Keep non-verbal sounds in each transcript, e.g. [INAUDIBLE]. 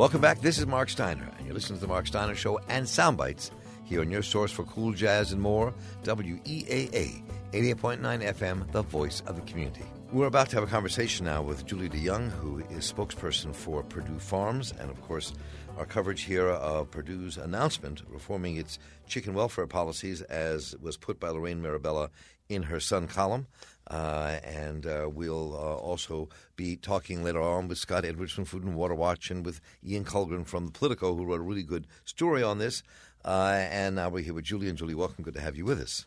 Welcome back. This is Marc Steiner, and you're listening to the Marc Steiner Show and Soundbites here on your source for cool jazz and more, WEAA 88.9 FM, the voice of the community. We're about to have a conversation now with Julie DeYoung, who is spokesperson for Perdue Farms, and of course, our coverage here of Perdue's announcement reforming its chicken welfare policies, as was put by Lorraine Mirabella in her Sun column. Uh, and uh, we'll uh, also be talking later on with Scott Edwards from Food and Water Watch and with Ian Kullgren from the Politico, who wrote a really good story on this. Uh, and now we're here with Julie. And Julie, welcome. Good to have you with us.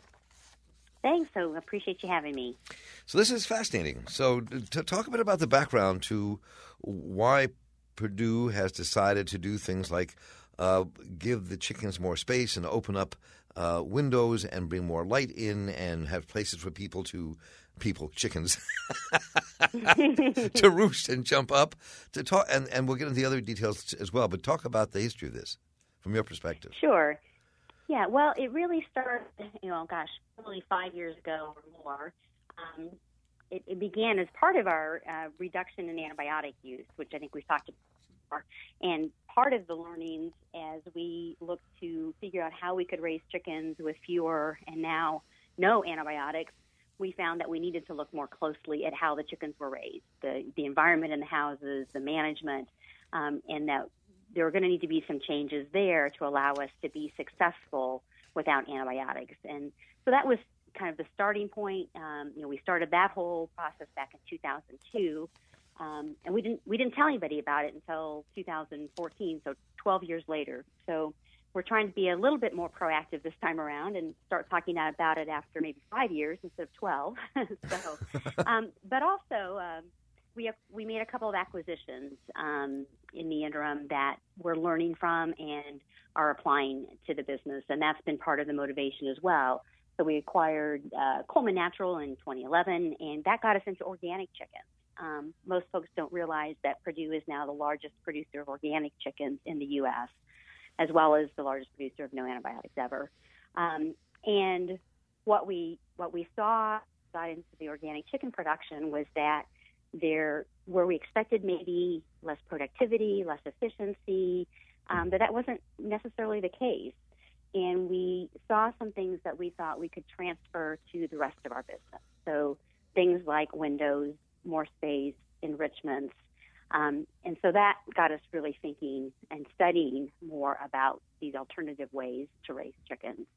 Thanks. So appreciate you having me. So this is fascinating. So to talk a bit about the background to why Perdue has decided to do things like uh, give the chickens more space and open up uh, windows and bring more light in and have places for people to people chickens [LAUGHS] [LAUGHS] to roost and jump up to talk and, and we'll get into the other details as well but talk about the history of this from your perspective. Sure. Yeah well it really started you know gosh probably five years ago or more. Um, it, it, began as part of our uh, reduction in antibiotic use which i think we've talked about before. And part of the learnings as we looked to figure out how we could raise chickens with fewer and now no antibiotics we found that we needed to look more closely at how the chickens were raised, the, the environment in the houses, the management, um, and that there were going to need to be some changes there to allow us to be successful without antibiotics. And so that was kind of the starting point. Um, you know, we started that whole process back in 2002, um, and we didn't we didn't tell anybody about it until 2014, so 12 years later. So we're trying to be a little bit more proactive this time around and start talking about it after maybe five years instead of 12. [LAUGHS] so, [LAUGHS] um, but also, um, we have, we made a couple of acquisitions um, in the interim that we're learning from and are applying to the business, and that's been part of the motivation as well. So we acquired uh, Coleman Natural in 2011, and that got us into organic chickens. Um, most folks don't realize that Perdue is now the largest producer of organic chickens in the U.S as well as the largest producer of no antibiotics ever. Um, and what we what we saw got into the organic chicken production was that there where we expected maybe less productivity, less efficiency, um, but that wasn't necessarily the case. And we saw some things that we thought we could transfer to the rest of our business. So things like windows, more space, enrichments, um, and so that got us really thinking and studying more about these alternative ways to raise chickens.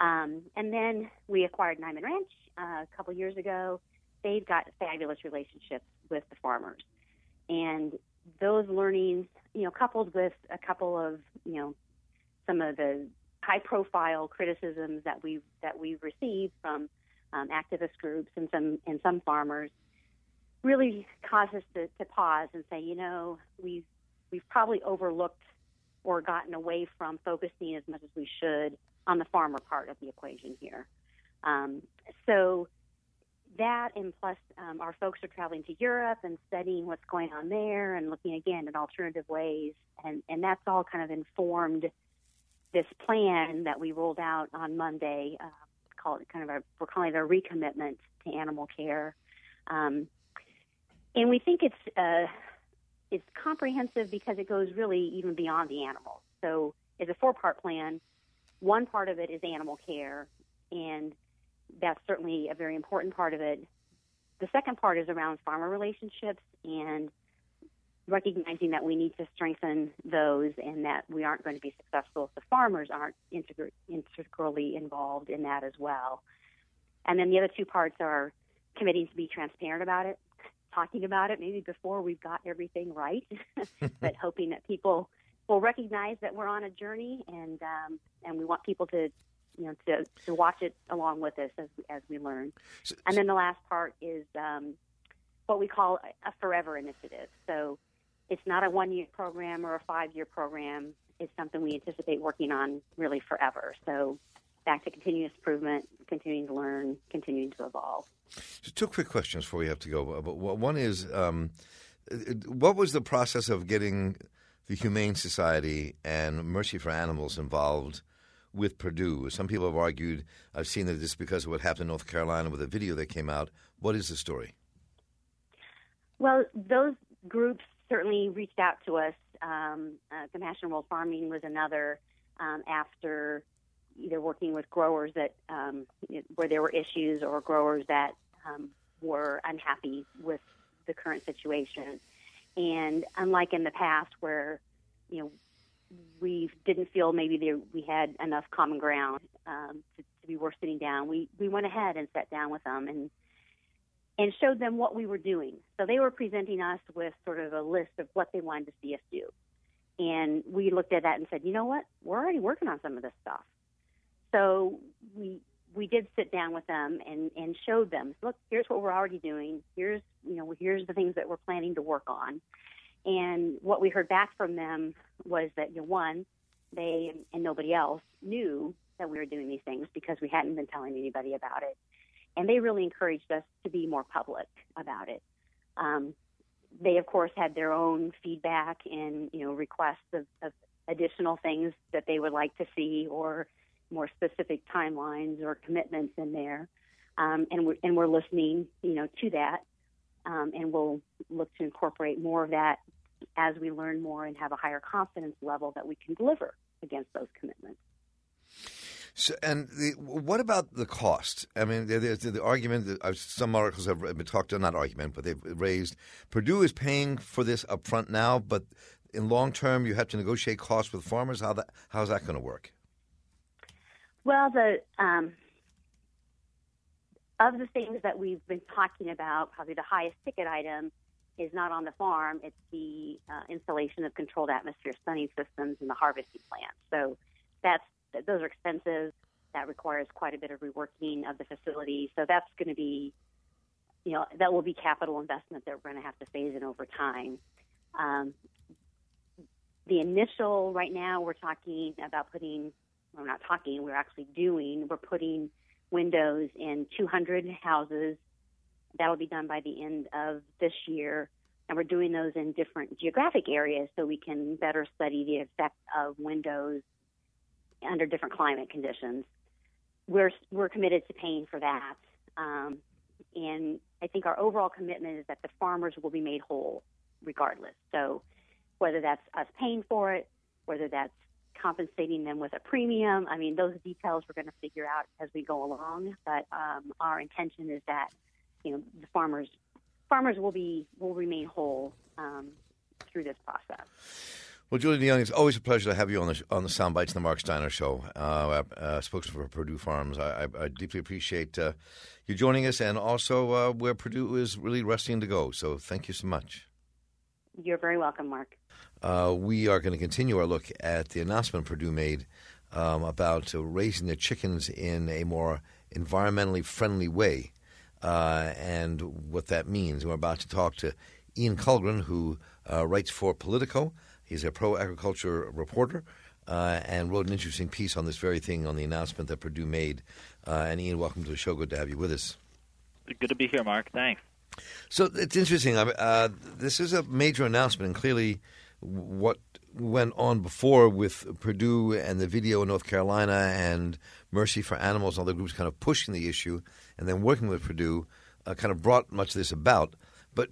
Um, and then we acquired Niman Ranch uh, a couple years ago. They've got fabulous relationships with the farmers. And those learnings, you know, coupled with a couple of, you know, some of the high profile criticisms that we that we've received from um, activist groups and some and some farmers really caused us to, to pause and say, you know, we've we've probably overlooked or gotten away from focusing as much as we should on the farmer part of the equation here. Um, so that and plus um, our folks are traveling to Europe and studying what's going on there and looking again at alternative ways and, and that's all kind of informed this plan that we rolled out on Monday, uh, called kind of we're calling it a recommitment to animal care. Um, and we think it's uh, it's comprehensive because it goes really even beyond the animals. So it's a four part plan. One part of it is animal care, and that's certainly a very important part of it. The second part is around farmer relationships and recognizing that we need to strengthen those and that we aren't going to be successful if the farmers aren't integr- integrally involved in that as well. And then the other two parts are committing to be transparent about it talking about it maybe before we've got everything right, [LAUGHS] but hoping that people will recognize that we're on a journey and um, and we want people to you know to, to watch it along with us as as we learn. And then the last part is um, what we call a forever initiative. So it's not a one year program or a five year program. It's something we anticipate working on really forever. So back to continuous improvement, continuing to learn, continuing to evolve. So two quick questions before we have to go. One is, um, what was the process of getting the Humane Society and Mercy for Animals involved with Perdue? Some people have argued, I've seen that this because of what happened in North Carolina with a video that came out. What is the story? Well, those groups certainly reached out to us Um, uh, Compassion World Farming was another um, after either working with growers that um, where there were issues or growers that um, were unhappy with the current situation. And unlike in the past, where you know we didn't feel maybe there, we had enough common ground um, to, to be worth sitting down, we we went ahead and sat down with them and and showed them what we were doing. So they were presenting us with sort of a list of what they wanted to see us do. And we looked at that and said, you know what? We're already working on some of this stuff. So we we did sit down with them and and showed them, look, here's what we're already doing. Here's you know here's the things that we're planning to work on. And what we heard back from them was that you know, one, they and nobody else knew that we were doing these things because we hadn't been telling anybody about it, and they really encouraged us to be more public about it. Um, they of course had their own feedback and you know requests of, of additional things that they would like to see or more specific timelines or commitments in there, um, and we're and we're listening, you know, to that, um, and we'll look to incorporate more of that as we learn more and have a higher confidence level that we can deliver against those commitments. So, and the, what about the cost? I mean, there's the, the argument that some articles have been talked to, not argument, but they've raised. Purdue is paying for this upfront now, but in long term, you have to negotiate costs with farmers. How that how's that going to work? Well, the um, of the things that we've been talking about, probably the highest ticket item is not on the farm. It's the uh, installation of controlled atmosphere stunning systems in the harvesting plant. So that's those are expensive. That requires quite a bit of reworking of the facility. So that's going to be, you know, that will be capital investment that we're going to have to phase in over time. Um, the initial, right now, we're talking about putting, we're not talking, we're actually doing, we're putting windows in 200 houses. That'll be done by the end of this year. And we're doing those in different geographic areas so we can better study the effect of windows under different climate conditions. We're we're committed to paying for that, um, and I think our overall commitment is that the farmers will be made whole regardless. So whether that's us paying for it, whether that's compensating them with a premium, I mean those details we're going to figure out as we go along. But um, our intention is that you know the farmers farmers will be will remain whole um, through this process. Well, Julie DeYoung, it's always a pleasure to have you on the on the Sound Bites and the Marc Steiner Show, uh, uh, spokesman for Perdue Farms. I, I, I deeply appreciate uh, you joining us, and also uh, where Perdue is really resting to go. So, thank you so much. You're very welcome, Marc. Uh, we are going to continue our look at the announcement Perdue made um, about raising their chickens in a more environmentally friendly way, uh, and what that means. We're about to talk to Ian Kullgren, who writes for Politico. He's a pro agriculture reporter uh, and wrote an interesting piece on this very thing on the announcement that Perdue made. Uh, and Ian, welcome to the show. Good to have you with us. Good to be here, Marc. Thanks. So it's interesting. Uh, this is a major announcement, and clearly, what went on before with Perdue and the video in North Carolina and Mercy for Animals and other groups kind of pushing the issue, and then working with Perdue, uh, kind of brought much of this about. But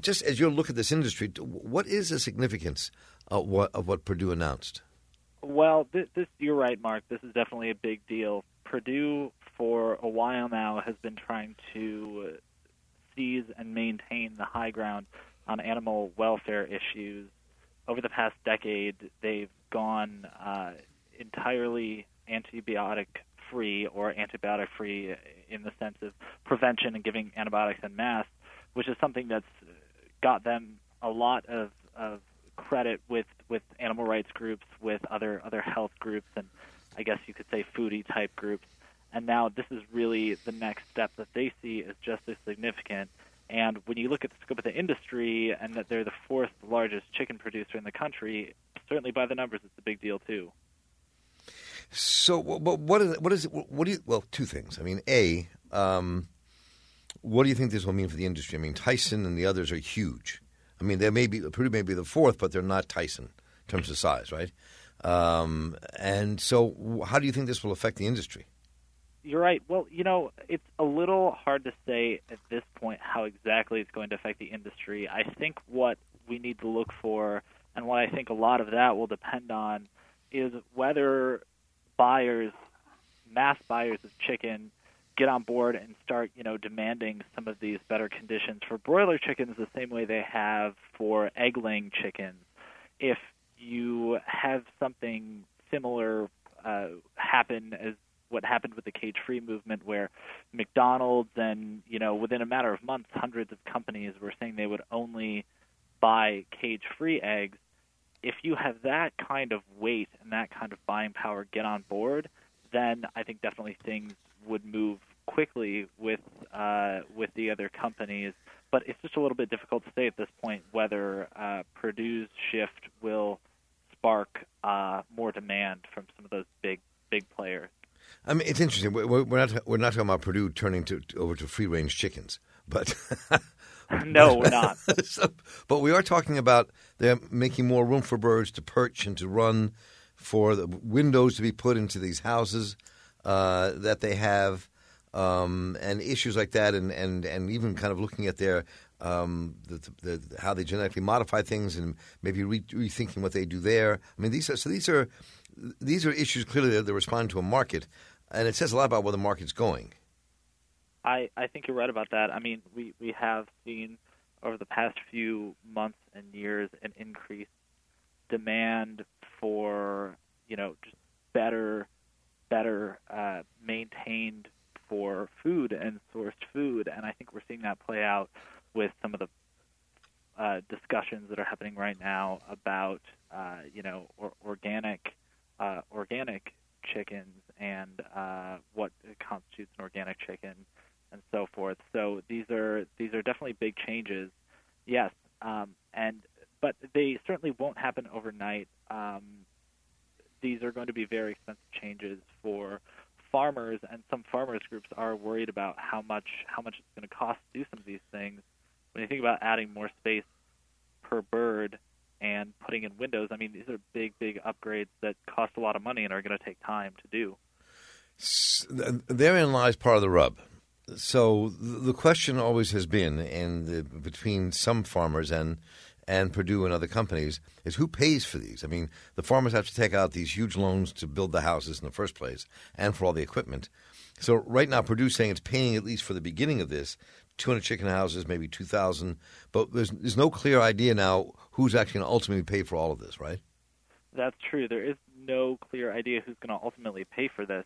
just as you look at this industry, what is the significance of what, of what Perdue announced? Well, this, this you're right, Marc. This is definitely a big deal. Perdue, for a while now, has been trying to seize and maintain the high ground on animal welfare issues. Over the past decade, they've gone uh, entirely antibiotic free or antibiotic free in the sense of prevention and giving antibiotics en masse, which is something that's got them a lot of, of credit with with animal rights groups, with other other health groups, and I guess you could say foodie type groups. And now this is really the next step that they see as just as significant. And when you look at the scope of the industry and that they're the fourth largest chicken producer in the country, certainly by the numbers, it's a big deal too. So, what, what is what is it? What do you? Well, two things. I mean, a, um, what do you think this will mean for the industry? I mean, Tyson and the others are huge. I mean, they may be Perdue may be the fourth, but they're not Tyson in terms of size, right? Um, and so, how do you think this will affect the industry? You're right. Well, you know, it's a little hard to say at this point how exactly it's going to affect the industry. I think what we need to look for And what I think a lot of that will depend on is whether buyers, mass buyers of chicken, get on board and start, you know, demanding some of these better conditions for broiler chickens the same way they have for egg-laying chickens. If you have something similar uh, happen as what happened with the cage-free movement, where McDonald's and you know within a matter of months, hundreds of companies were saying they would only buy cage-free eggs. If you have that kind of weight and that kind of buying power get on board, then I think definitely things would move quickly with uh, with the other companies. But it's just a little bit difficult to say at this point whether uh, Perdue's shift will spark uh, more demand from some of those big big players. I mean, it's interesting. We're, we're not we're not talking about Perdue turning to, over to free range chickens, but [LAUGHS] no, we're not. [LAUGHS] so, but we are talking about they're making more room for birds to perch and to run, for the windows to be put into these houses uh, that they have, um, and issues like that, and, and, and even kind of looking at their um, the, the, how they genetically modify things, and maybe re- rethinking what they do there. I mean, these are so these are these are issues clearly that they respond to a market, and it says a lot about where the market's going. I, I think you're right about that. I mean, we, we have seen over the past few months and years an increased demand for you know just better better uh, maintained for food and sourced food, and I think we're seeing that play out with some of the uh, discussions that are happening right now about uh, you know or, organic uh, organic chickens and uh, what constitutes an organic chicken and so forth. So these are these are definitely big changes, yes, um, and but they certainly won't happen overnight. Um, these are going to be very expensive changes for farmers, and some farmers groups are worried about how much how much it's going to cost to do some of these things. When you think about adding more space per bird and putting in windows, I mean these are big big upgrades that cost a lot of money and are going to take time to do. Therein lies part of the rub so the question always has been, and between some farmers and and Perdue and other companies, is who pays for these? I mean, the farmers have to take out these huge loans to build the houses in the first place, and for all the equipment. So right now, Perdue's saying it's paying at least for the beginning of this, 200 chicken houses, maybe 2,000. But there's there's no clear idea now who's actually going to ultimately pay for all of this, right? That's true. There is no clear idea who's going to ultimately pay for this.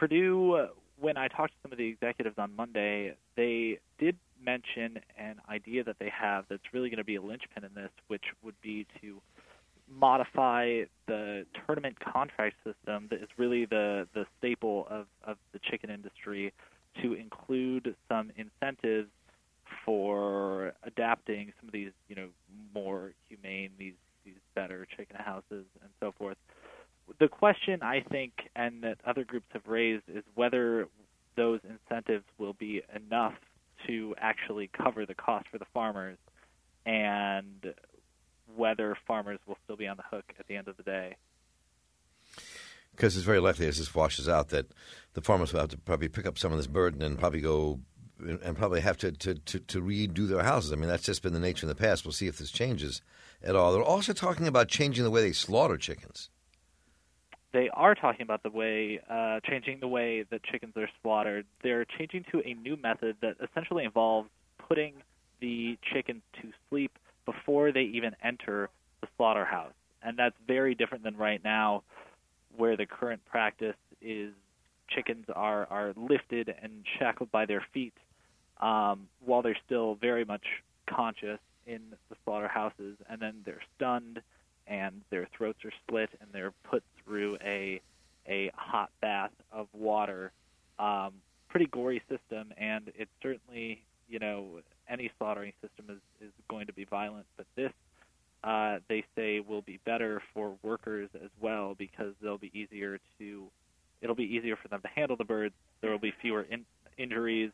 Perdue when I talked to some of the executives on Monday, they did mention an idea that they have that's really going to be a linchpin in this, which would be to modify the tournament contract system that is really the, the staple of, of the chicken industry to include some incentives for adapting some of these, you know, more humane, these these better chicken houses and so forth the question I think, and that other groups have raised, is whether those incentives will be enough to actually cover the cost for the farmers, and whether farmers will still be on the hook at the end of the day. Because it's very likely, as this washes out, that the farmers will have to probably pick up some of this burden and probably go and probably have to, to, to, to, redo their houses. I mean, that's just been the nature in the past. We'll see if this changes at all. They're also talking about changing the way they slaughter chickens they are talking about the way, uh, changing the way that chickens are slaughtered. They're changing to a new method that essentially involves putting the chickens to sleep before they even enter the slaughterhouse. And that's very different than right now, where the current practice is chickens are, are lifted and shackled by their feet um, while they're still very much conscious in the slaughterhouses, and then they're stunned and their throats are split and they're put through a a hot bath of water. Um, pretty gory system, and it's certainly you know any slaughtering system is is going to be violent, but this uh, they say will be better for workers as well because they'll be easier to it'll be easier for them to handle the birds. There will be fewer in, injuries,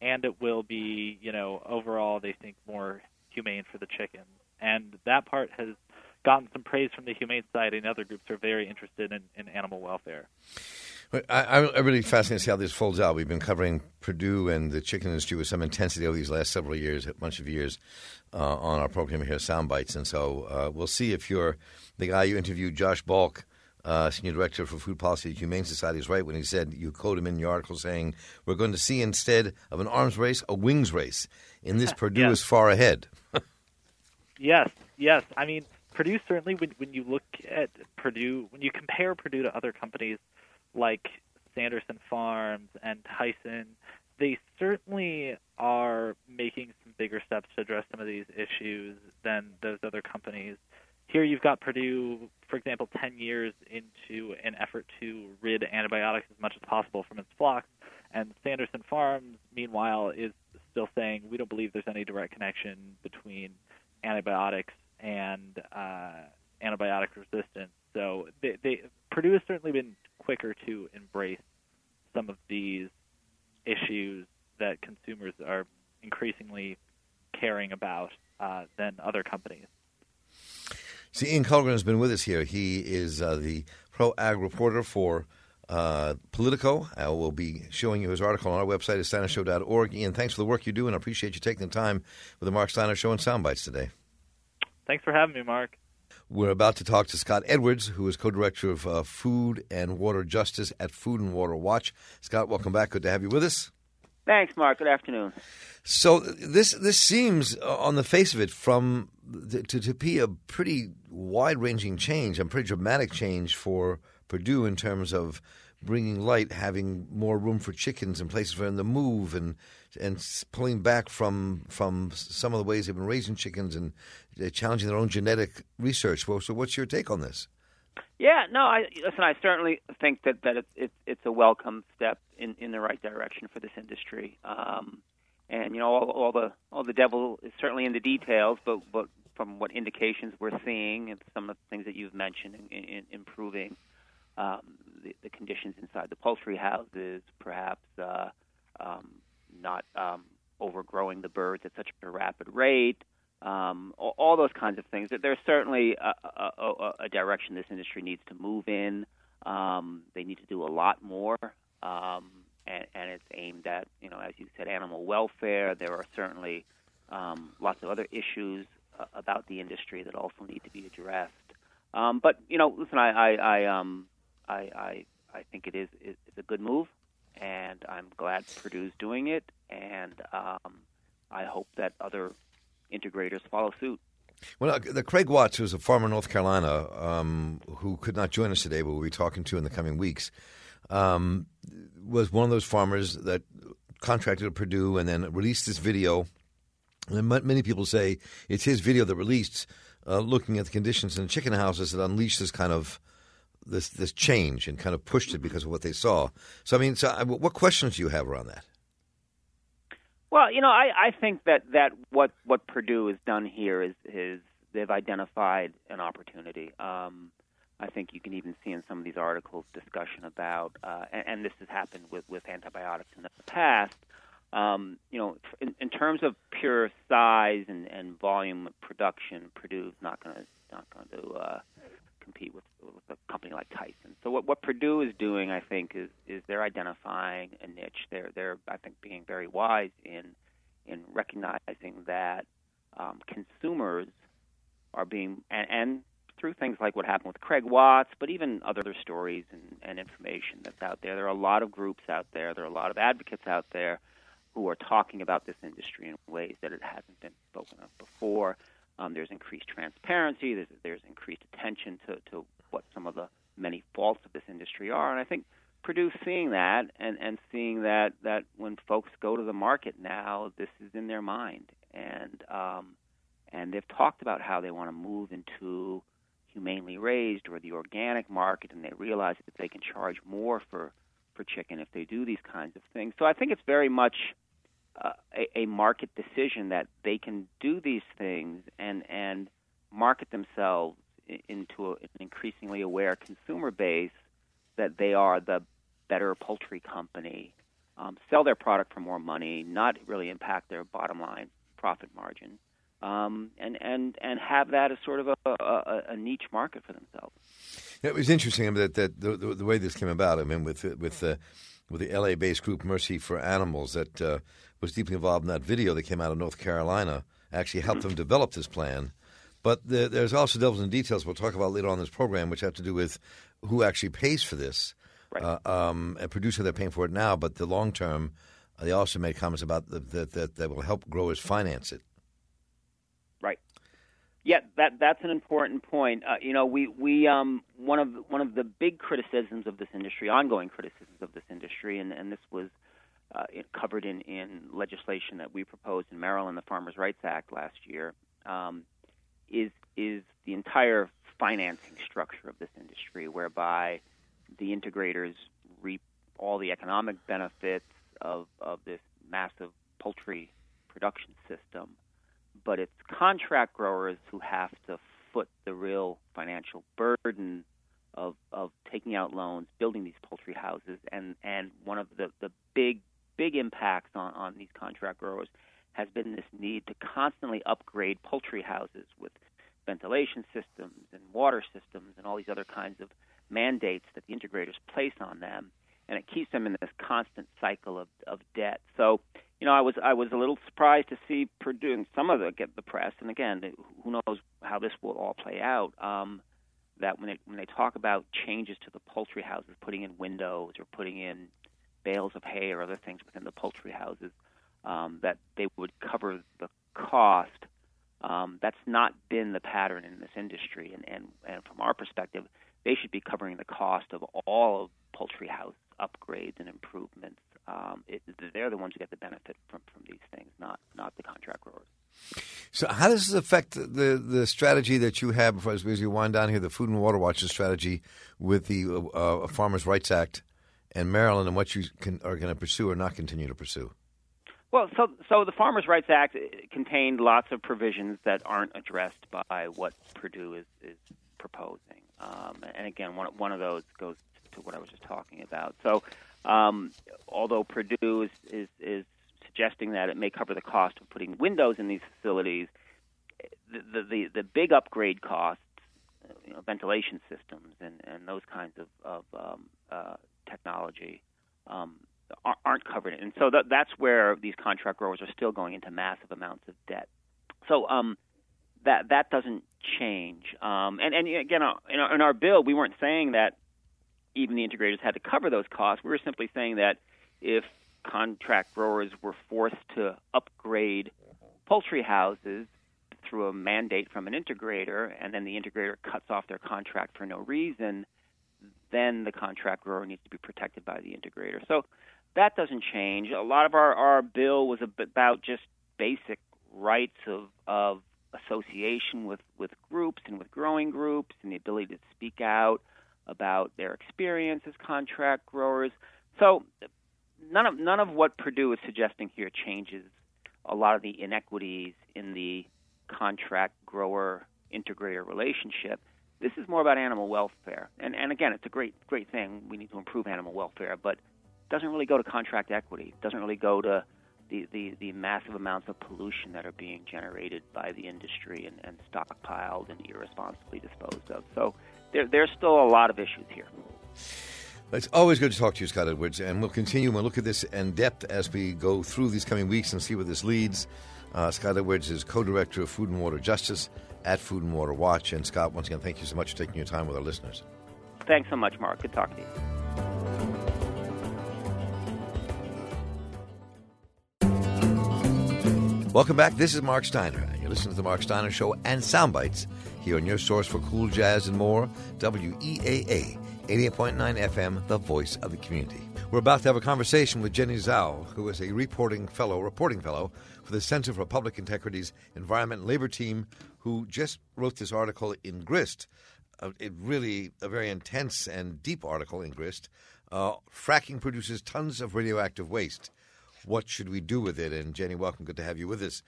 and it will be you know overall they think more humane for the chickens. And that part has gotten some praise from the Humane Society and other groups who are very interested in, in animal welfare. I, am really fascinated to see how this folds out. We've been covering Perdue and the chicken industry with some intensity over these last several years, a bunch of years, uh, on our program here, Sound Bites. And so uh, we'll see if you're the guy you interviewed, Josh Balk, uh, Senior Director for Food Policy at Humane Society, is right when he said, you quote him in your article saying, we're going to see instead of an arms race, a wings race. In this, [LAUGHS] Perdue yes. is far ahead. [LAUGHS] yes, yes. I mean, Perdue certainly, when, when you look at Perdue, when you compare Perdue to other companies like Sanderson Farms and Tyson, they certainly are making some bigger steps to address some of these issues than those other companies. Here you've got Perdue, for example, 10 years into an effort to rid antibiotics as much as possible from its flocks, and Sanderson Farms, meanwhile, is still saying we don't believe there's any direct connection between antibiotics and uh, antibiotic resistance. So they, they, Perdue has certainly been quicker to embrace some of these issues that consumers are increasingly caring about uh, than other companies. See, Ian Kullgren has been with us here. He is uh, the pro ag reporter for uh, Politico. I will be showing you his article on our website at steinershow.org. Ian, thanks for the work you do, and I appreciate you taking the time with the Marc Steiner Show and Soundbites today. Thanks for having me, Marc. We're about to talk to Scott Edwards, who is co director of uh, Food and Water Justice at Food and Water Watch. Scott, welcome back. Good to have you with us. Thanks, Marc. Good afternoon. So this this seems, uh, on the face of it, from to, to be a pretty wide ranging change, a pretty dramatic change for Perdue in terms of bringing light, having more room for chickens and places for them to move, and and pulling back from from some of the ways they've been raising chickens and uh, challenging their own genetic research. Well, so what's your take on this? Yeah, no, I listen. I certainly think that that it's it's, it's a welcome step in, in the right direction for this industry. Um, and you know, all, all the all the devil is certainly in the details, but but from what indications we're seeing and some of the things that you've mentioned in, in, in improving um, the, the conditions inside the poultry houses, perhaps uh, um, not um, overgrowing the birds at such a rapid rate, um, all, those kinds of things. There's certainly a, a, a, a direction this industry needs to move in. Um, they need to do a lot more, um, and, and it's aimed at, you know, as you said, animal welfare. There are certainly um, lots of other issues uh, about the industry that also need to be addressed. Um, but you know, listen, I, I, I, um, I, I, I think it is it's a good move, and I'm glad Perdue's doing it, and um, I hope that other integrators follow suit. Well, the Craig Watts, who's a farmer in North Carolina, um, who could not join us today, but we'll be talking to in the coming weeks, um, was one of those farmers that contracted at Perdue and then released this video. And many people say it's his video that released, uh, looking at the conditions in the chicken houses that unleashed this kind of this this change and kind of pushed it because of what they saw. So, I mean, so uh, what questions do you have around that? Well, you know, I, I think that, that what what Perdue has done here is is they've identified an opportunity. Um, I think you can even see in some of these articles discussion about, uh, and, and this has happened with, with antibiotics in the past. Um, you know, in, in terms of pure size and, and volume of production, Perdue's not going to not going to uh, compete with, with a company like Tyson. So what, what Perdue is doing, I think, is is they're identifying a niche. They're they're I think being very wise in in recognizing that um, consumers are being and, and through things like what happened with Craig Watts, but even other stories and, and information that's out there. There are a lot of groups out there. There are a lot of advocates out there who are talking about this industry in ways that it hasn't been spoken of before. Um, there's increased transparency. There's, there's increased attention to, to what some of the many faults of this industry are. And I think Perdue seeing that and, and seeing that, that when folks go to the market now, this is in their mind. And, um, and they've talked about how they want to move into humanely raised or the organic market, and they realize that they can charge more for, for chicken if they do these kinds of things. So I think it's very much uh, a, a market decision that they can do these things and and market themselves into a, an increasingly aware consumer base that they are the better poultry company, um, sell their product for more money, not really impact their bottom line profit margin, um, and and and have that as sort of a, a, a niche market for themselves. It was interesting that that the, the, the way this came about. I mean, with with uh, with the LA-based group Mercy for Animals that uh, was deeply involved in that video that came out of North Carolina, actually helped them develop this plan. But the, there's also devils in details we'll talk about later on in this program, which have to do with who actually pays for this. Right. Uh, um, a producer they're paying for it now, but the long term, they also made comments about the, that that that will help growers finance it. Right. Yeah, that that's an important point. Uh, you know, we we um one of one of the big criticisms of this industry, ongoing criticisms of this industry, and and this was uh, covered in in legislation that we proposed in Maryland, the Farmers' Rights Act last year, um, is is the entire financing structure of this industry, whereby the integrators reap all the economic benefits of of this massive poultry production system. But it's contract growers who have to foot the real financial burden of of taking out loans, building these poultry houses, and and one of the the big big impacts on on these contract growers has been this need to constantly upgrade poultry houses with ventilation systems and water systems and all these other kinds of mandates that the integrators place on them and it keeps them in this constant cycle of, of debt. So, you know, I was I was a little surprised to see Perdue and some of it get the press. And again, who knows how this will all play out? Um, that when they when they talk about changes to the poultry houses, putting in windows or putting in bales of hay or other things within the poultry houses, um, that they would cover the cost. Um, that's not been the pattern in this industry, and, and, and from our perspective, they should be covering the cost of all of poultry house upgrades and improvements. Um, it, they're the ones who get the benefit from, from these things, not not the contract growers. So, how does this affect the the strategy that you have as, as you wind down here, the Food and Water Watch's strategy with the uh, uh Farmers' Rights Act and Maryland, and what you can, are going to pursue or not continue to pursue? Well, so so the Farmers' Rights Act contained lots of provisions that aren't addressed by what Perdue is is proposing, um, and again, one one of those goes to what I was just talking about. So, um, although Perdue is, is, is suggesting that it may cover the cost of putting windows in these facilities, the the, the big upgrade costs, you know, ventilation systems and, and those kinds of, of um, uh, technology um, aren't covered. And so that, that's where these contract growers are still going into massive amounts of debt. So um, that that doesn't change. Um, and and again, uh, in our, in our bill, we weren't saying that even the integrators had to cover those costs. We were simply saying that if contract growers were forced to upgrade poultry houses through a mandate from an integrator, and then the integrator cuts off their contract for no reason, then the contract grower needs to be protected by the integrator. So that doesn't change. A lot of our, our bill was about just basic rights of, of association with, with groups and with growing groups and the ability to speak out about their experience as contract growers. So none of none of what Perdue is suggesting here changes a lot of the inequities in the contract grower integrator relationship. This is more about animal welfare. And and again, it's a great great thing. We need to improve animal welfare, but doesn't really go to contract equity. It doesn't really go to the, the, the massive amounts of pollution that are being generated by the industry and, and stockpiled and irresponsibly disposed of. So there, there's still a lot of issues here. It's always good to talk to you, Scott Edwards, and we'll continue and we'll look at this in depth as we go through these coming weeks and see where this leads. Uh, Scott Edwards is co-director of Food and Water Justice at Food and Water Watch. And Scott, once again, thank you so much for taking your time with our listeners. Thanks so much, Marc. Good talking to you. Welcome back. This is Marc Steiner, and you're listening to the Marc Steiner Show and Soundbites here on your source for cool jazz and more, WEAA 88.9 FM, the voice of the community. We're about to have a conversation with Jenny Zhao, who is a reporting fellow, reporting fellow for the Center for Public Integrity's Environment and Labor team, who just wrote this article in Grist. Uh, it really a very intense and deep article in Grist. Uh, fracking produces tons of radioactive waste. What should we do with it? And Jenny, welcome. Good to have you with us.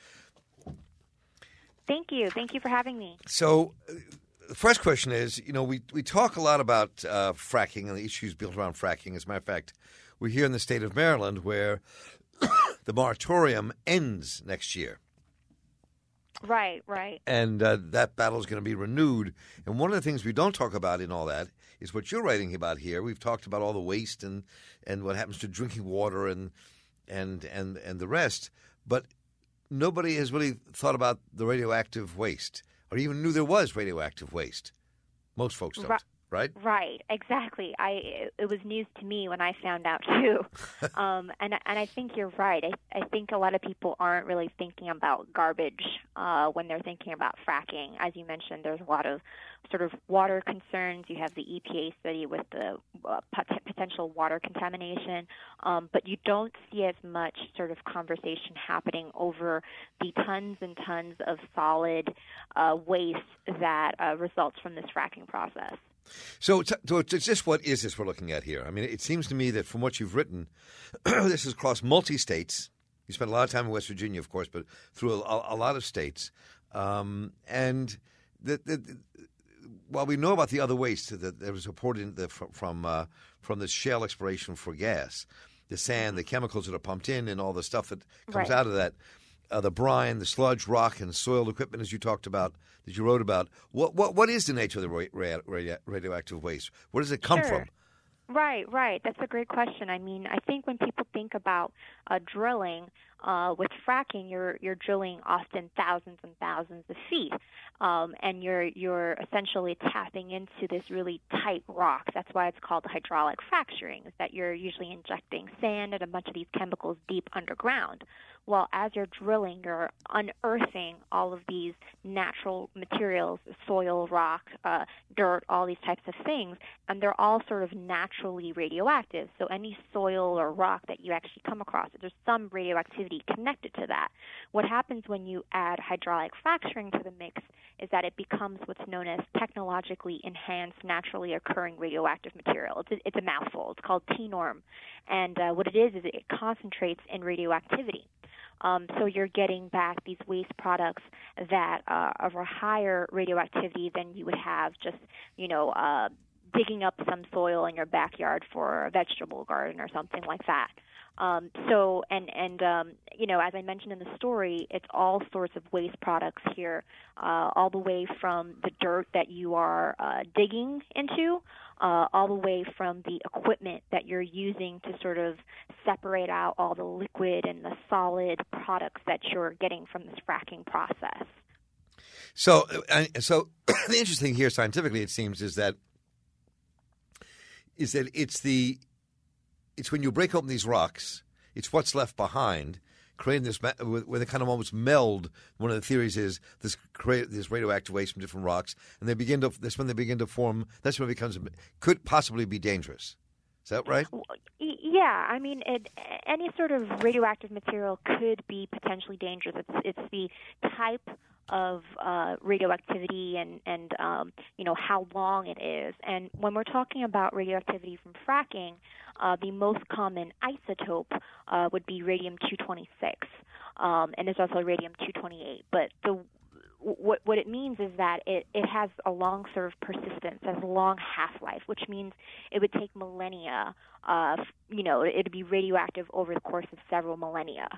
Thank you. Thank you for having me. So, uh, the first question is you know, we, we talk a lot about uh, fracking and the issues built around fracking. As a matter of fact, we're here in the state of Maryland where the moratorium ends next year. Right, right. And uh, that battle is going to be renewed. And one of the things we don't talk about in all that is what you're writing about here. We've talked about all the waste and, and what happens to drinking water and and and and the rest, but nobody has really thought about the radioactive waste or even knew there was radioactive waste. Most folks don't. Right right? Right, exactly. I it was news to me when I found out [LAUGHS] too, [LAUGHS] um, and and I think you're right. I I think a lot of people aren't really thinking about garbage uh, when they're thinking about fracking. As you mentioned, there's a lot of sort of water concerns. You have the EPA study with the uh, pot- potential water contamination, um, but you don't see as much sort of conversation happening over the tons and tons of solid uh, waste that uh, results from this fracking process. So, so just what is this we're looking at here? I mean, it seems to me that from what you've written, [CLEARS THROAT] this is across multi states. You spent a lot of time in West Virginia, of course, but through a, a lot of states. Um, and the, the, while we know about the other waste that, that was reported the, from uh, from the shale exploration for gas, the sand, the chemicals that are pumped in, and all the stuff that comes right. out of that, uh, the brine, the sludge, rock, and soil equipment, as you talked about, that you wrote about. What what what is the nature of the ra- ra- radioactive waste? Where does it come sure. from? Right, right. That's a great question. I mean, I think when people think about uh, drilling uh, with fracking, you're you're drilling often thousands and thousands of feet, um, and you're you're essentially tapping into this really tight rock. That's why it's called hydraulic fracturing. Is that you're usually injecting sand and a bunch of these chemicals deep underground. Well, as you're drilling, you're unearthing all of these natural materials, soil, rock, uh, dirt, all these types of things, and they're all sort of naturally radioactive. So any soil or rock that you actually come across, there's some radioactivity connected to that. What happens when you add hydraulic fracturing to the mix is that it becomes what's known as technologically enhanced, naturally occurring radioactive material. It's a, it's a mouthful. It's called TENORM. And uh, what it is is it concentrates in radioactivity. Um, so you're getting back these waste products that uh, are of a higher radioactivity than you would have just, you know, uh, digging up some soil in your backyard for a vegetable garden or something like that. Um, so, and and um, you know, as I mentioned in the story, it's all sorts of waste products here, uh, all the way from the dirt that you are uh, digging into, uh, all the way from the equipment that you're using to sort of separate out all the liquid and the solid products that you're getting from this fracking process. So, uh, so [COUGHS] the interesting here, scientifically, it seems, is that is that it's the it's when you break open these rocks, it's what's left behind, creating this where they kind of almost meld. One of the theories is this create this radioactive waste from different rocks, and they begin to. That's when they begin to form. That's when it becomes could possibly be dangerous. Is that right? Yeah, I mean, it, any sort of radioactive material could be potentially dangerous. It's it's the type of uh, radioactivity and and um, you know how long it is. And when we're talking about radioactivity from fracking, uh, the most common isotope uh, would be radium 226, um, and there's also radium 228. But the what what it means is that it, it has a long sort of persistence, has a long half life, which means it would take millennia. Uh, you know, it'd be radioactive over the course of several millennia.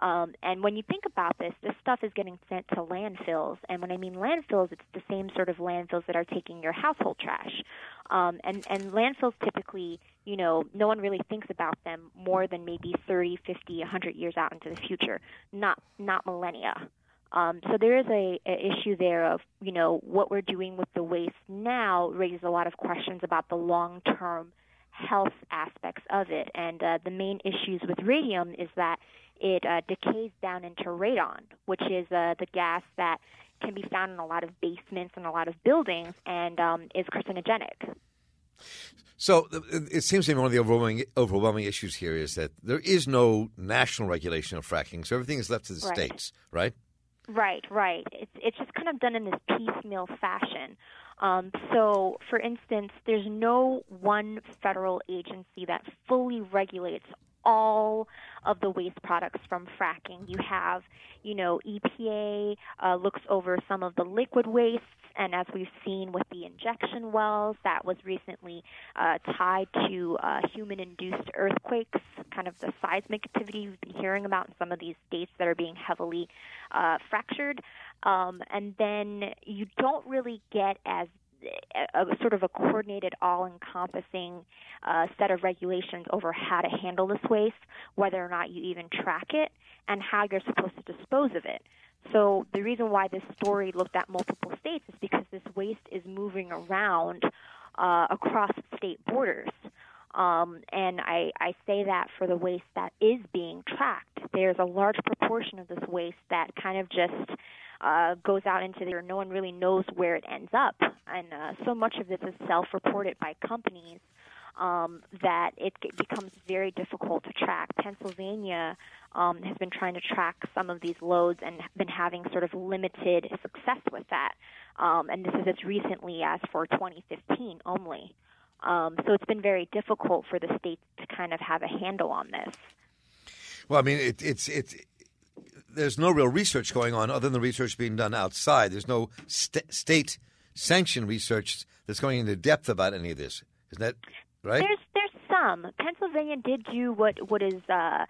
Um, and when you think about this, this stuff is getting sent to landfills. And when I mean landfills, it's the same sort of landfills that are taking your household trash. Um, and, and landfills typically, you know, no one really thinks about them more than maybe 30, 50, 100 years out into the future, not, not millennia. Um, so there is a, a issue there of you know what we're doing with the waste now raises a lot of questions about the long term health aspects of it. And uh, the main issues with radium is that it uh, decays down into radon, which is uh, the gas that can be found in a lot of basements and a lot of buildings and um, is carcinogenic. So it seems to me one of the overwhelming, overwhelming issues here is that there is no national regulation of fracking, so everything is left to the right. states, right? Right, right. It's it's just kind of done in this piecemeal fashion. Um, so, for instance, there's no one federal agency that fully regulates all of the waste products from fracking. You have, you know, EPA uh, looks over some of the liquid wastes, and as we've seen with the injection wells, that was recently uh, tied to uh, human-induced earthquakes, kind of the seismic activity we've been hearing about in some of these states that are being heavily uh, fractured. Um, and then you don't really get as a sort of a coordinated, all-encompassing uh, set of regulations over how to handle this waste, whether or not you even track it, and how you're supposed to dispose of it. So the reason why this story looked at multiple states is because this waste is moving around uh, across state borders. Um, and I, I say that for the waste that is being tracked. There's a large proportion of this waste that kind of just uh, goes out into the air. No one really knows where it ends up, and uh, so much of this is self-reported by companies um, that it becomes very difficult to track. Pennsylvania um, has been trying to track some of these loads and been having sort of limited success with that. Um, and this is as recently as for 2015 only. Um, so it's been very difficult for the states to kind of have a handle on this. Well, I mean, it, it's it's there's no real research going on other than the research being done outside. There's no st- state sanctioned research that's going into depth about any of this. Isn't that right? There's there's some. Pennsylvania did do what what is uh,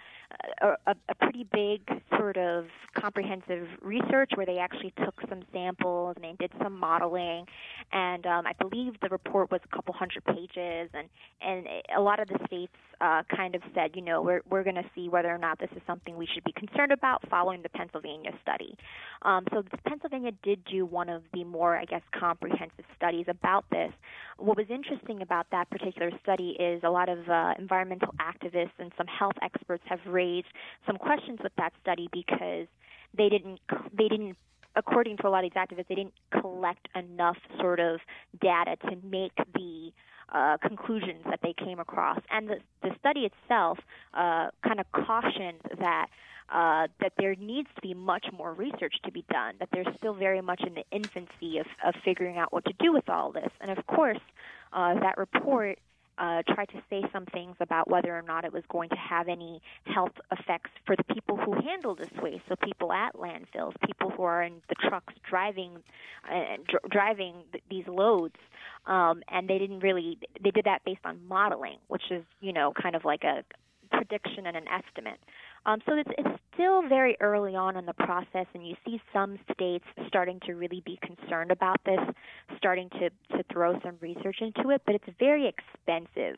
a, a pretty big sort of comprehensive research where they actually took some samples and they did some modeling, and um, I believe the report was a couple hundred pages, and and a lot of the states uh, kind of said, you know, we're we're going to see whether or not this is something we should be concerned about following the Pennsylvania study. Um, so Pennsylvania did do one of the more, I guess, comprehensive studies about this. What was interesting about that particular study is a lot of uh, environmental activists and some health experts have raised some questions with that study because they didn't they didn't according to a lot of these activists they didn't collect enough sort of data to make the uh, conclusions that they came across. And the, the study itself uh, kind of cautioned that uh, that there needs to be much more research to be done, that they're still very much in the infancy of, of figuring out what to do with all this. And of course, uh, that report uh, tried to say some things about whether or not it was going to have any health effects for the people who handle this waste. So people at landfills, people who are in the trucks driving uh, dr- driving th- these loads, um, and they didn't really they did that based on modeling, which is you know kind of like a prediction and an estimate. Um, so it's, it's still very early on in the process, and you see some states starting to really be concerned about this, starting to, to throw some research into it, but it's very expensive,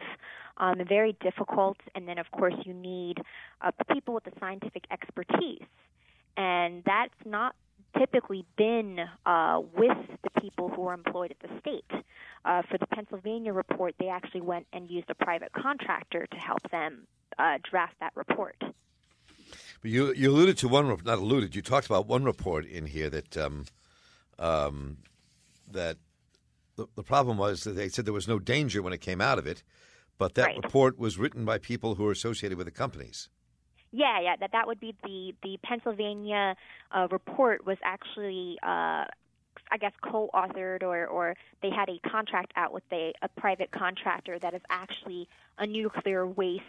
um, very difficult, and then, of course, you need uh, people with the scientific expertise. And that's not typically been uh, with the people who are employed at the state. Uh, for the Pennsylvania report, they actually went and used a private contractor to help them uh, draft that report. But you you alluded to one not alluded. You talked about one report in here that um, um, that the, the problem was that they said there was no danger when it came out of it, but that right. report was written by people who are associated with the companies. Yeah, yeah, that that would be the the Pennsylvania uh, report was actually. Uh, I guess co-authored or, or they had a contract out with a, a private contractor that is actually a nuclear waste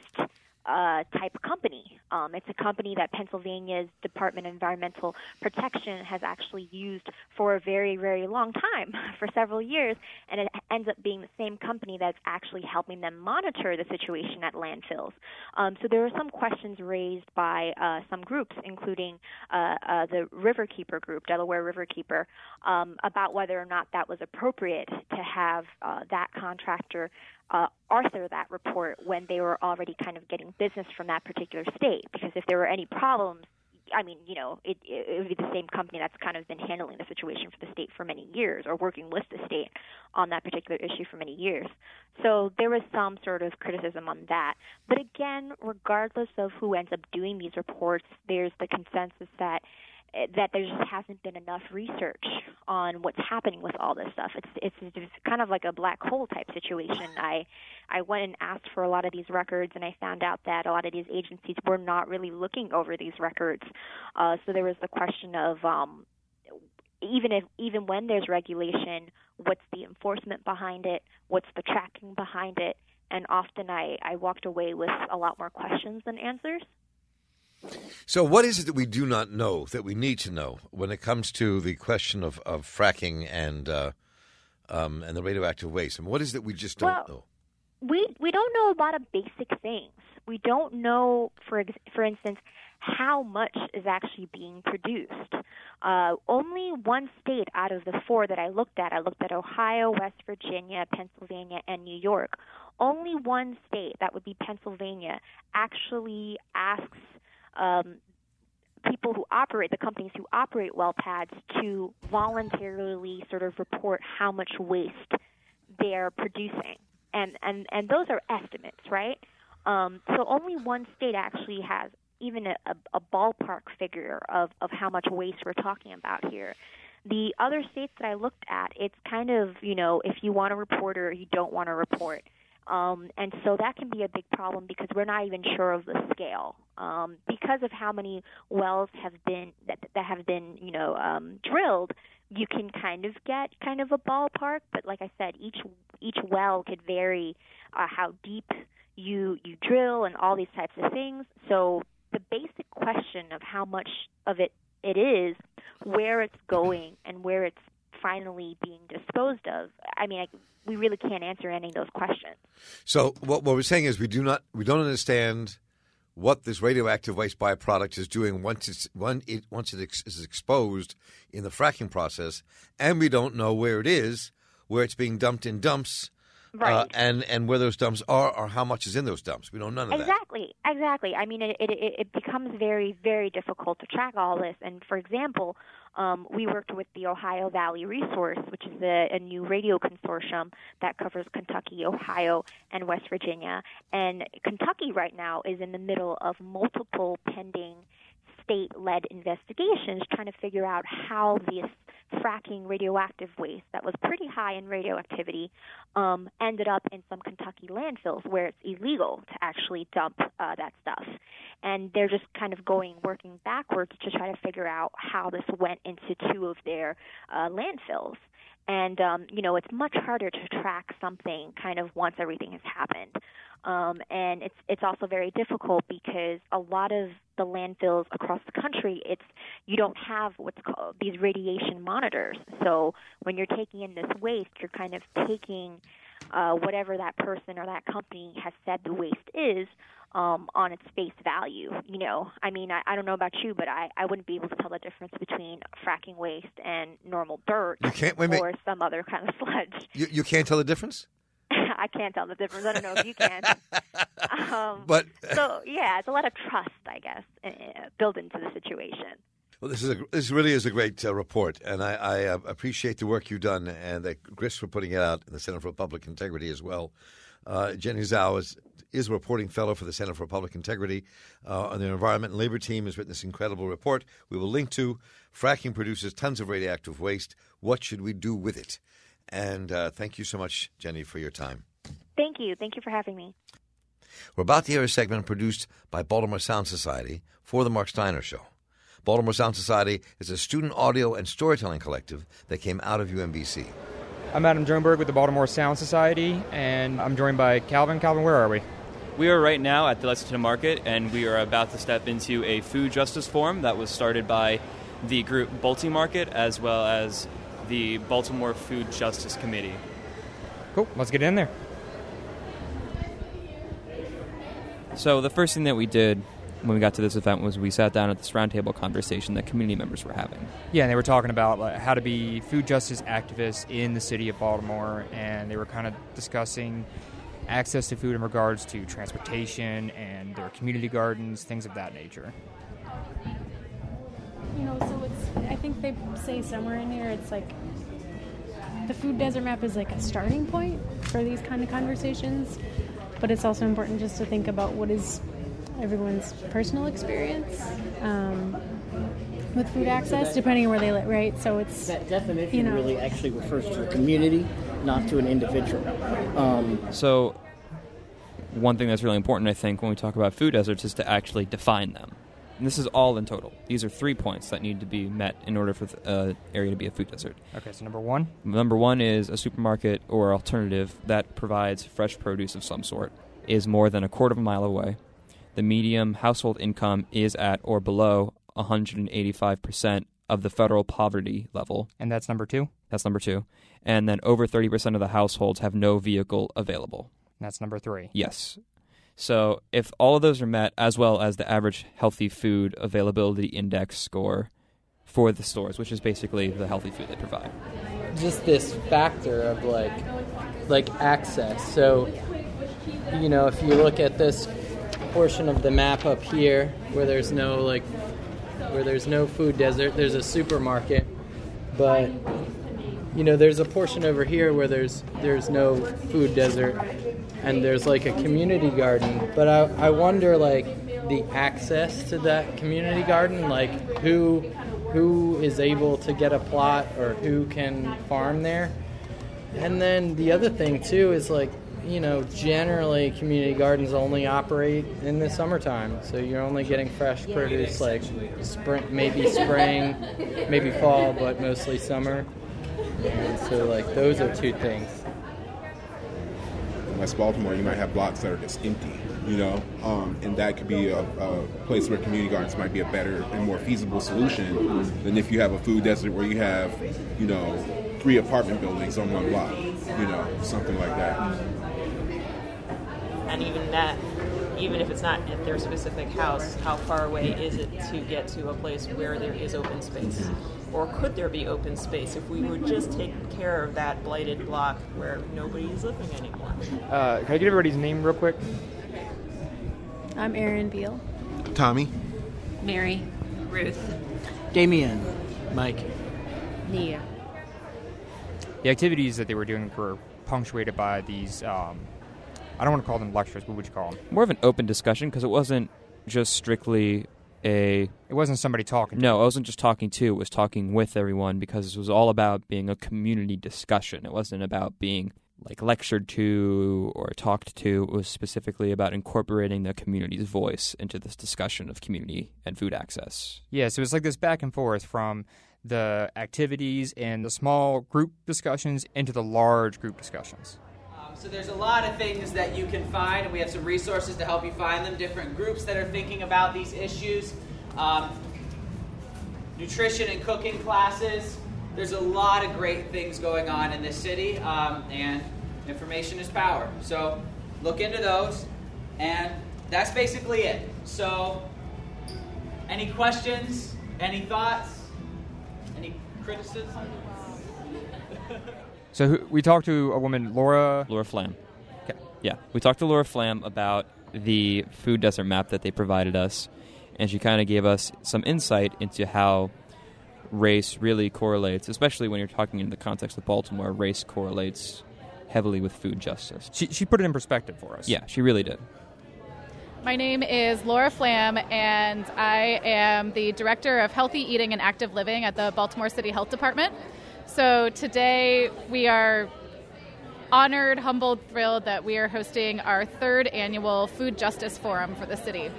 uh, type company. Um, it's a company that Pennsylvania's Department of Environmental Protection has actually used for a very, very long time, [LAUGHS] for several years, and it ends up being the same company that's actually helping them monitor the situation at landfills. Um, so there are some questions raised by uh, some groups, including uh, uh, the Riverkeeper group, Delaware Riverkeeper, um, about whether or not that was appropriate to have uh, that contractor uh, author that report when they were already kind of getting business from that particular state. Because if there were any problems, I mean, you know, it, it would be the same company that's kind of been handling the situation for the state for many years or working with the state on that particular issue for many years. So there was some sort of criticism on that. But again, regardless of who ends up doing these reports, there's the consensus that that there just hasn't been enough research on what's happening with all this stuff. It's it's, it's kind of like a black hole type situation. I I went and asked for a lot of these records, and I found out that a lot of these agencies were not really looking over these records. Uh, so there was the question of um, even if even when there's regulation, what's the enforcement behind it? What's the tracking behind it? and often I, I walked away with a lot more questions than answers. So, what is it that we do not know that we need to know when it comes to the question of, of fracking and uh, um, and the radioactive waste? And what is it that we just don't well, know? We we don't know a lot of basic things. We don't know, for ex- for instance, how much is actually being produced. Uh, only one state out of the four that I looked at, I looked at Ohio, West Virginia, Pennsylvania, and New York. Only one state, that would be Pennsylvania, actually asks um, people who operate, the companies who operate well pads, to voluntarily sort of report how much waste they're producing. And, and, and those are estimates, right? Um, so only one state actually has even a, a, ballpark figure of, of how much waste we're talking about here. The other states that I looked at, it's kind of, you know, if you want to report or you don't want to report. Um, and so that can be a big problem because we're not even sure of the scale. Um, because of how many wells have been that, that have been, you know, um, drilled, you can kind of get kind of a ballpark. But like I said, each each well could vary uh, how deep you you drill and all these types of things. So the basic question of how much of it it is, where it's going, and where it's finally being disposed of. I mean, I, we really can't answer any of those questions. So what, what we're saying is we do not we don't understand what this radioactive waste byproduct is doing once it's when it once it ex, is exposed in the fracking process, and we don't know where it is, where it's being dumped in dumps right. Uh, and and where those dumps are or how much is in those dumps. We know none of exactly, that. Exactly, exactly. I mean, it, it it becomes very very difficult to track all this. And for example, um, we worked with the Ohio Valley Resource, which is a, a new radio consortium that covers Kentucky, Ohio, and West Virginia. And Kentucky right now is in the middle of multiple pending state-led investigations trying to figure out how this fracking radioactive waste that was pretty high in radioactivity um, ended up in some Kentucky landfills where it's illegal to actually dump uh, that stuff. And they're just kind of going, working backwards to try to figure out how this went into two of their uh, landfills and um, you know it's much harder to track something kind of once everything has happened um, and it's it's also very difficult because a lot of the landfills across the country it's you don't have what's called these radiation monitors so when you're taking in this waste you're kind of taking uh, whatever that person or that company has said the waste is um, on its face value. You know, I mean, I, I don't know about you, but I, I wouldn't be able to tell the difference between fracking waste and normal dirt you can't, wait, or some other kind of [LAUGHS] sludge. You, you can't tell the difference? [LAUGHS] I can't tell the difference. I don't know if you can. [LAUGHS] um, but so yeah, it's a lot of trust, I guess, uh, built into the situation. Well, this is a, this really is a great uh, report, and I, I uh, appreciate the work you've done and that Chris for putting it out, and the Center for Public Integrity as well. Uh, Jenny Zou is, is a reporting fellow for the Center for Public Integrity uh, on the Environment and Labor team has written this incredible report. We will link to fracking produces tons of radioactive waste. What should we do with it? And uh, thank you so much, Jenny, for your time. Thank you. Thank you for having me. We're about to hear a segment produced by Baltimore Sound Society for the Marc Steiner Show. Baltimore Sound Society is a student audio and storytelling collective that came out of UMBC. I'm Adam Joenberg with the Baltimore Sound Society, and I'm joined by Calvin. Calvin, where are we? We are right now at the Lexington Market, and we are about to step into a food justice forum that was started by the group Baltimarket as well as the Baltimore Food Justice Committee. Cool, let's get in there. So, the first thing that we did when we got to this event was we sat down at this roundtable conversation that community members were having. Yeah, and they were talking about like, how to be food justice activists in the city of Baltimore, and they were kind of discussing access to food in regards to transportation and their community gardens, things of that nature. You know, so it's, I think they say somewhere in here it's like the food desert map is like a starting point for these kind of conversations, but it's also important just to think about what is everyone's personal experience um, with food access, depending on where they live, right? So it's that definition you know, really actually refers to a community, not to an individual. Um, so, one thing that's really important, I think, when we talk about food deserts, is to actually define them. And this is all in total. These are three points that need to be met in order for the uh, area to be a food desert. Okay, so number one. Number one is a supermarket or alternative that provides fresh produce of some sort, is more than a quarter of a mile away. The medium household income is at or below 185% of the federal poverty level. And that's number two? That's number two. And then over 30% of the households have no vehicle available. That's number three. Yes. So if all of those are met, as well as the average healthy food availability index score for the stores, which is basically the healthy food they provide. Just this factor of like, like access. So, you know, if you look at this portion of the map up here, where there's no like, where there's no food desert, there's a supermarket, but you know, there's a portion over here where there's there's no food desert, and there's like a community garden. But I, I wonder like the access to that community garden, like who who is able to get a plot or who can farm there. And then the other thing too is like you know generally community gardens only operate in the summertime, so you're only getting fresh produce like spring, maybe spring, [LAUGHS] maybe fall, but mostly summer. And so like those are two things. West Baltimore, you might have blocks that are just empty, you know, um, and that could be a, a, place where community gardens might be a better and more feasible solution than if you have a food desert where you have, you know, three apartment buildings on one block, you know, something like that. And even that, even if it's not at their specific house, how far away is it to get to a place where there is open space? Or could there be open space if we would just take care of that blighted block where nobody is living anymore? Uh, can I get everybody's name real quick? I'm Erin Beal. Tommy. Mary. Ruth. Damien. Mike. Nia. The activities that they were doing were punctuated by these. Um, I don't want to call them lectures. What would you call them? More of an open discussion because it wasn't just strictly a. It wasn't somebody talking. No, I wasn't just talking to. It was talking with everyone because it was all about being a community discussion. It wasn't about being like lectured to or talked to. It was specifically about incorporating the community's voice into this discussion of community and food access. Yeah, so it's like this back and forth from the activities and the small group discussions into the large group discussions. So there's a lot of things that you can find, and we have some resources to help you find them. Different groups that are thinking about these issues, um, nutrition and cooking classes. There's a lot of great things going on in this city, um, and information is power. So look into those, and that's basically it. So, any questions? Any thoughts? Any criticism? So who, we talked to a woman, Laura. Laura Flam. Okay. Yeah, we talked to Laura Flam about the food desert map that they provided us, and she kind of gave us some insight into how race really correlates, especially when you're talking in the context of Baltimore. Race correlates heavily with food justice. She she put it in perspective for us. Yeah, she really did. My name is Laura Flam, and I am the Director of Healthy Eating and Active Living at the Baltimore City Health Department. So today we are honored, humbled, thrilled that we are hosting our third annual Food Justice Forum for the city.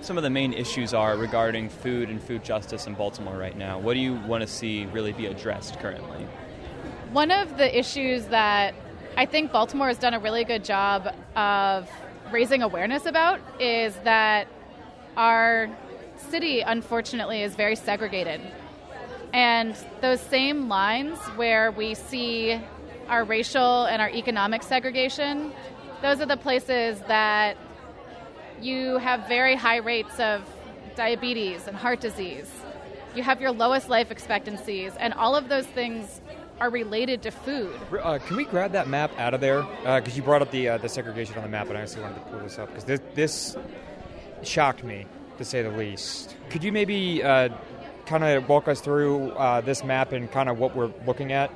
Some of the main issues are regarding food and food justice in Baltimore right now. What do you want to see really be addressed currently? One of the issues that I think Baltimore has done a really good job of raising awareness about is that our city, unfortunately, is very segregated. And those same lines where we see our racial and our economic segregation, those are the places that you have very high rates of diabetes and heart disease. You have your lowest life expectancies, and all of those things are related to food. Uh, can we grab that map out of there? Because uh, you brought up the uh, the segregation on the map, and I actually wanted to pull this up because this, this shocked me to say the least. Could you maybe uh, kind of walk us through uh, this map and kind of what we're looking at?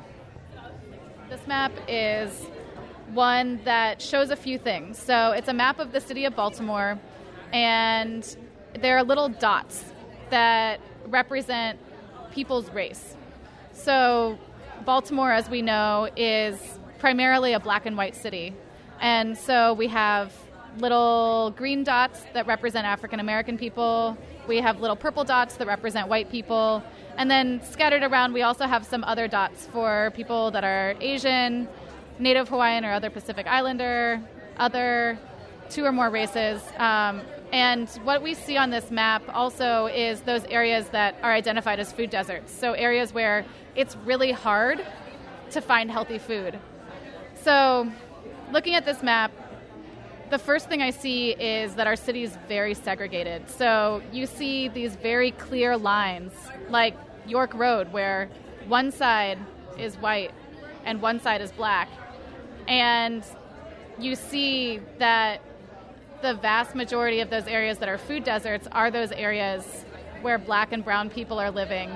This map is one that shows a few things. So it's a map of the city of Baltimore, and there are little dots that represent people's race. So Baltimore, as we know, is primarily a black and white city. And so we have little green dots that represent African American people, we have little purple dots that represent white people. And then scattered around, we also have some other dots for people that are Asian, Native Hawaiian, or other Pacific Islander, other two or more races. Um, and what we see on this map also is those areas that are identified as food deserts. So areas where it's really hard to find healthy food. So looking at this map, the first thing I see is that our city is very segregated. So you see these very clear lines, like York Road, where one side is white and one side is black. And you see that the vast majority of those areas that are food deserts are those areas where black and brown people are living.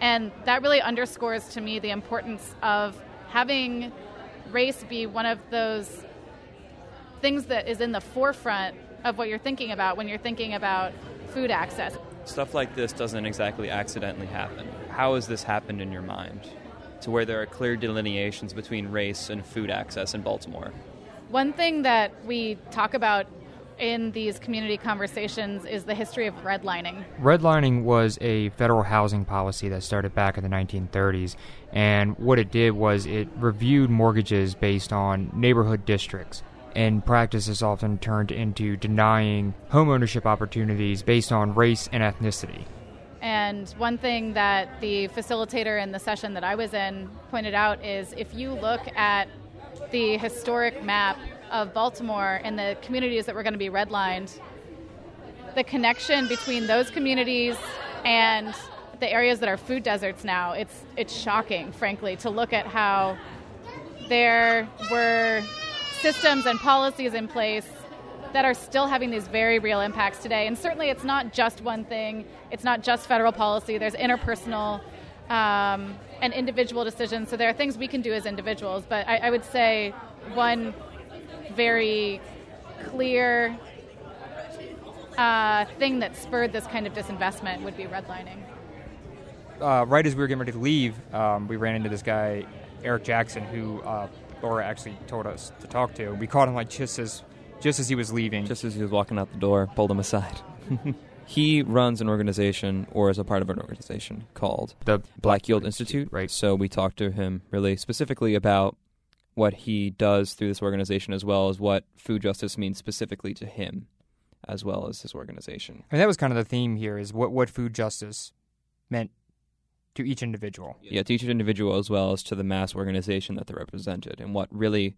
And that really underscores to me the importance of having race be one of those things that is in the forefront of what you're thinking about when you're thinking about food access. Stuff like this doesn't exactly accidentally happen. How has this happened in your mind? To where there are clear delineations between race and food access in Baltimore? One thing that we talk about in these community conversations is the history of redlining. Redlining was a federal housing policy that started back in the 1930s, and what it did was it reviewed mortgages based on neighborhood districts. And practice is often turned into denying homeownership opportunities based on race and ethnicity. And one thing that the facilitator in the session that I was in pointed out is if you look at the historic map of Baltimore and the communities that were going to be redlined, the connection between those communities and the areas that are food deserts now, it's it's shocking, frankly, to look at how there were systems and policies in place that are still having these very real impacts today. And certainly, it's not just one thing. It's not just federal policy. There's interpersonal um, and individual decisions. So there are things we can do as individuals. But I, I would say one very clear uh, thing that spurred this kind of disinvestment would be redlining. Uh, right as we were getting ready to leave, um, we ran into this guy, Eric Jackson, who uh, Laura actually told us to talk to. We caught him like just as just as he was leaving. Just as he was walking out the door, pulled him aside. [LAUGHS] he runs an organization, or is a part of an organization called the Black Yield Institute. Right. So we talked to him really specifically about what he does through this organization, as well as what food justice means specifically to him, as well as his organization. And that was kind of the theme here: is what what food justice meant to each individual. Yeah, to each individual as well as to the mass organization that they're represented, and what really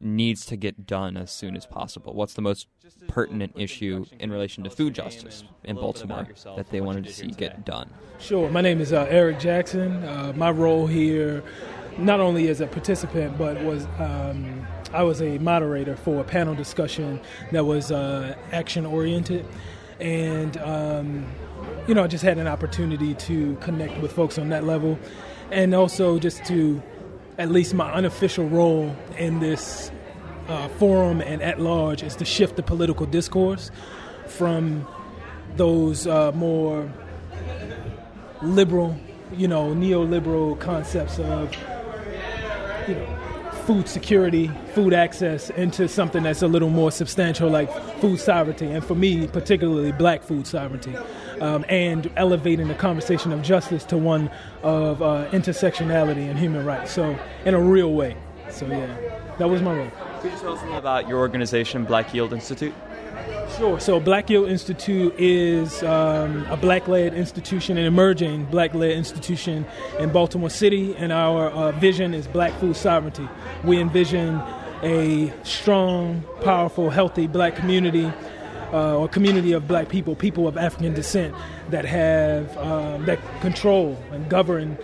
needs to get done as soon as possible. What's the most pertinent issue in relation to food justice in Baltimore that they wanted to see get done? Sure. My name is uh, Eric Jackson. Uh, my role here, not only as a participant, but was um, I was a moderator for a panel discussion that was uh, action oriented, and um, you know, I just had an opportunity to connect with folks on that level, and also just to at least my unofficial role in this uh, forum and at large is to shift the political discourse from those uh, more liberal, you know, neoliberal concepts of, food security, food access into something that's a little more substantial, like food sovereignty, and for me, particularly black food sovereignty, um, and elevating the conversation of justice to one of uh, intersectionality and human rights. So, in a real way. So, yeah, that was my role. Could you tell us little about your organization, Black Yield Institute? Sure. So, Black Yield Institute is um, a black led institution, an emerging black led institution in Baltimore City, and our uh, vision is black food sovereignty. We envision a strong, powerful, healthy black community. Uh, or community of black people, people of African descent, that have um, that control and govern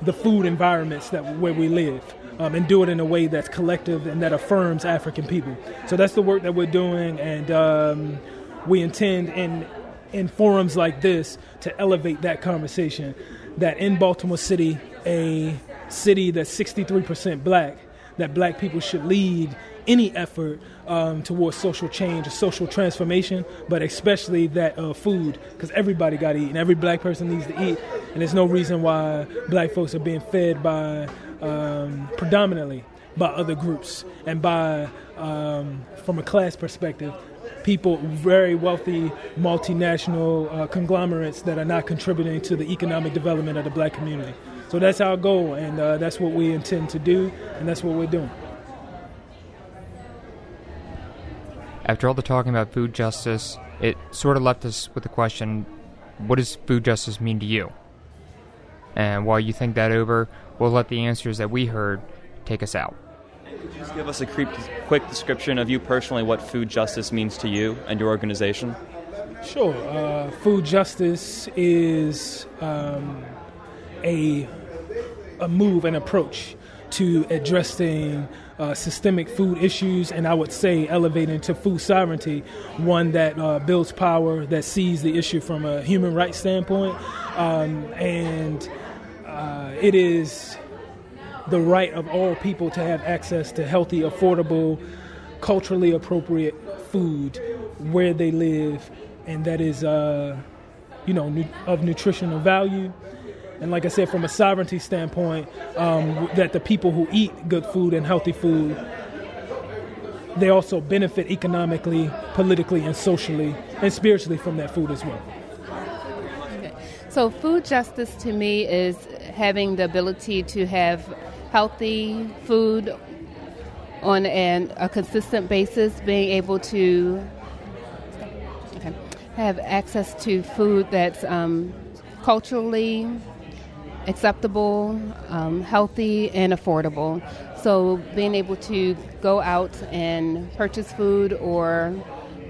the food environments that where we live um, and do it in a way that's collective and that affirms African people. So that's the work that we're doing, and um, we intend in in forums like this to elevate that conversation. That in Baltimore City, a city that's 63% black, that black people should lead any effort um, towards social change, social transformation, but especially that uh, food, because everybody got to eat, and every black person needs to eat, and there's no reason why black folks are being fed by um, predominantly by other groups and by, um, from a class perspective, people, very wealthy multinational uh, conglomerates that are not contributing to the economic development of the black community. So that's our goal, and uh, that's what we intend to do, and that's what we're doing. After all the talking about food justice, it sort of left us with the question what does food justice mean to you? And while you think that over, we'll let the answers that we heard take us out. Could you just give us a quick description of you personally, what food justice means to you and your organization? Sure. Uh, food justice is um, a, a move, an approach to addressing uh, systemic food issues, and I would say elevating to food sovereignty, one that uh, builds power, that sees the issue from a human rights standpoint, um, and uh, it is the right of all people to have access to healthy, affordable, culturally appropriate food where they live, and that is, uh, you know, nu- of nutritional value and like I said, from a sovereignty standpoint, um, that the people who eat good food and healthy food, they also benefit economically, politically, and socially, and spiritually from that food as well. So, food justice to me is having the ability to have healthy food on an, a consistent basis, being able to okay, have access to food that's um, culturally acceptable, um, healthy, and affordable. So being able to go out and purchase food or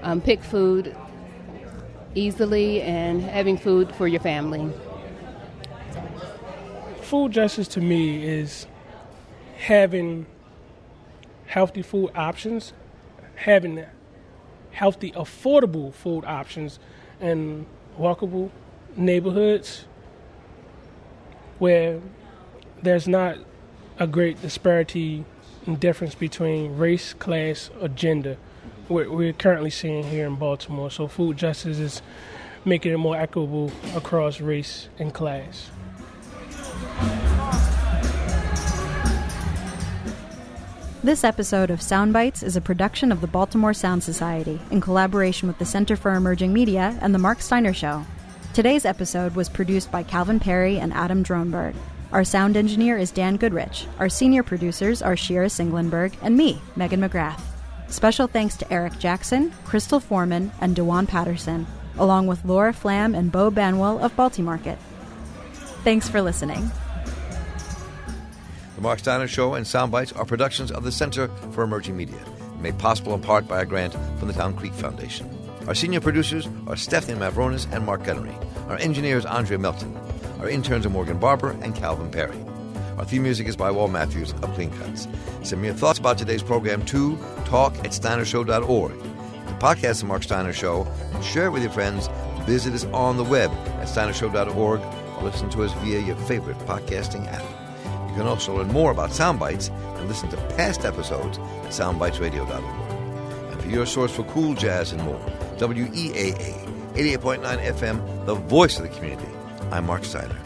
um, pick food easily and having food for your family. Food justice to me is having healthy food options, having healthy, affordable food options in walkable neighborhoods where there's not a great disparity and difference between race, class, or gender. We're, we're currently seeing here in Baltimore. So food justice is making it more equitable across race and class. This episode of Soundbites is a production of the Baltimore Sound Society in collaboration with the Center for Emerging Media and The Marc Steiner Show. Today's episode was produced by Calvin Perry and Adam Dronberg. Our sound engineer is Dan Goodrich. Our senior producers are Shira Singlenberg and me, Megan McGrath. Special thanks to Eric Jackson, Crystal Foreman, and Dewan Patterson, along with Laura Flam and Bo Banwell of Baltimarket. Thanks for listening. The Marc Steiner Show and Soundbites are productions of the Center for Emerging Media, made possible in part by a grant from the Town Creek Foundation. Our senior producers are Stephanie Mavronis and Mark Gunnery. Our engineer is Andrea Melton. Our interns are Morgan Barber and Calvin Perry. Our theme music is by Walt Matthews of Clean Cuts. Send me your thoughts about today's program to talk at steinershow.org. To podcast The Marc Steiner Show share it with your friends, visit us on the web at steinershow.org or listen to us via your favorite podcasting app. You can also learn more about Soundbites and listen to past episodes at soundbitesradio.org. And for your source for cool jazz and more, WEAA 88.9 FM, the voice of the community. I'm Marc Steiner.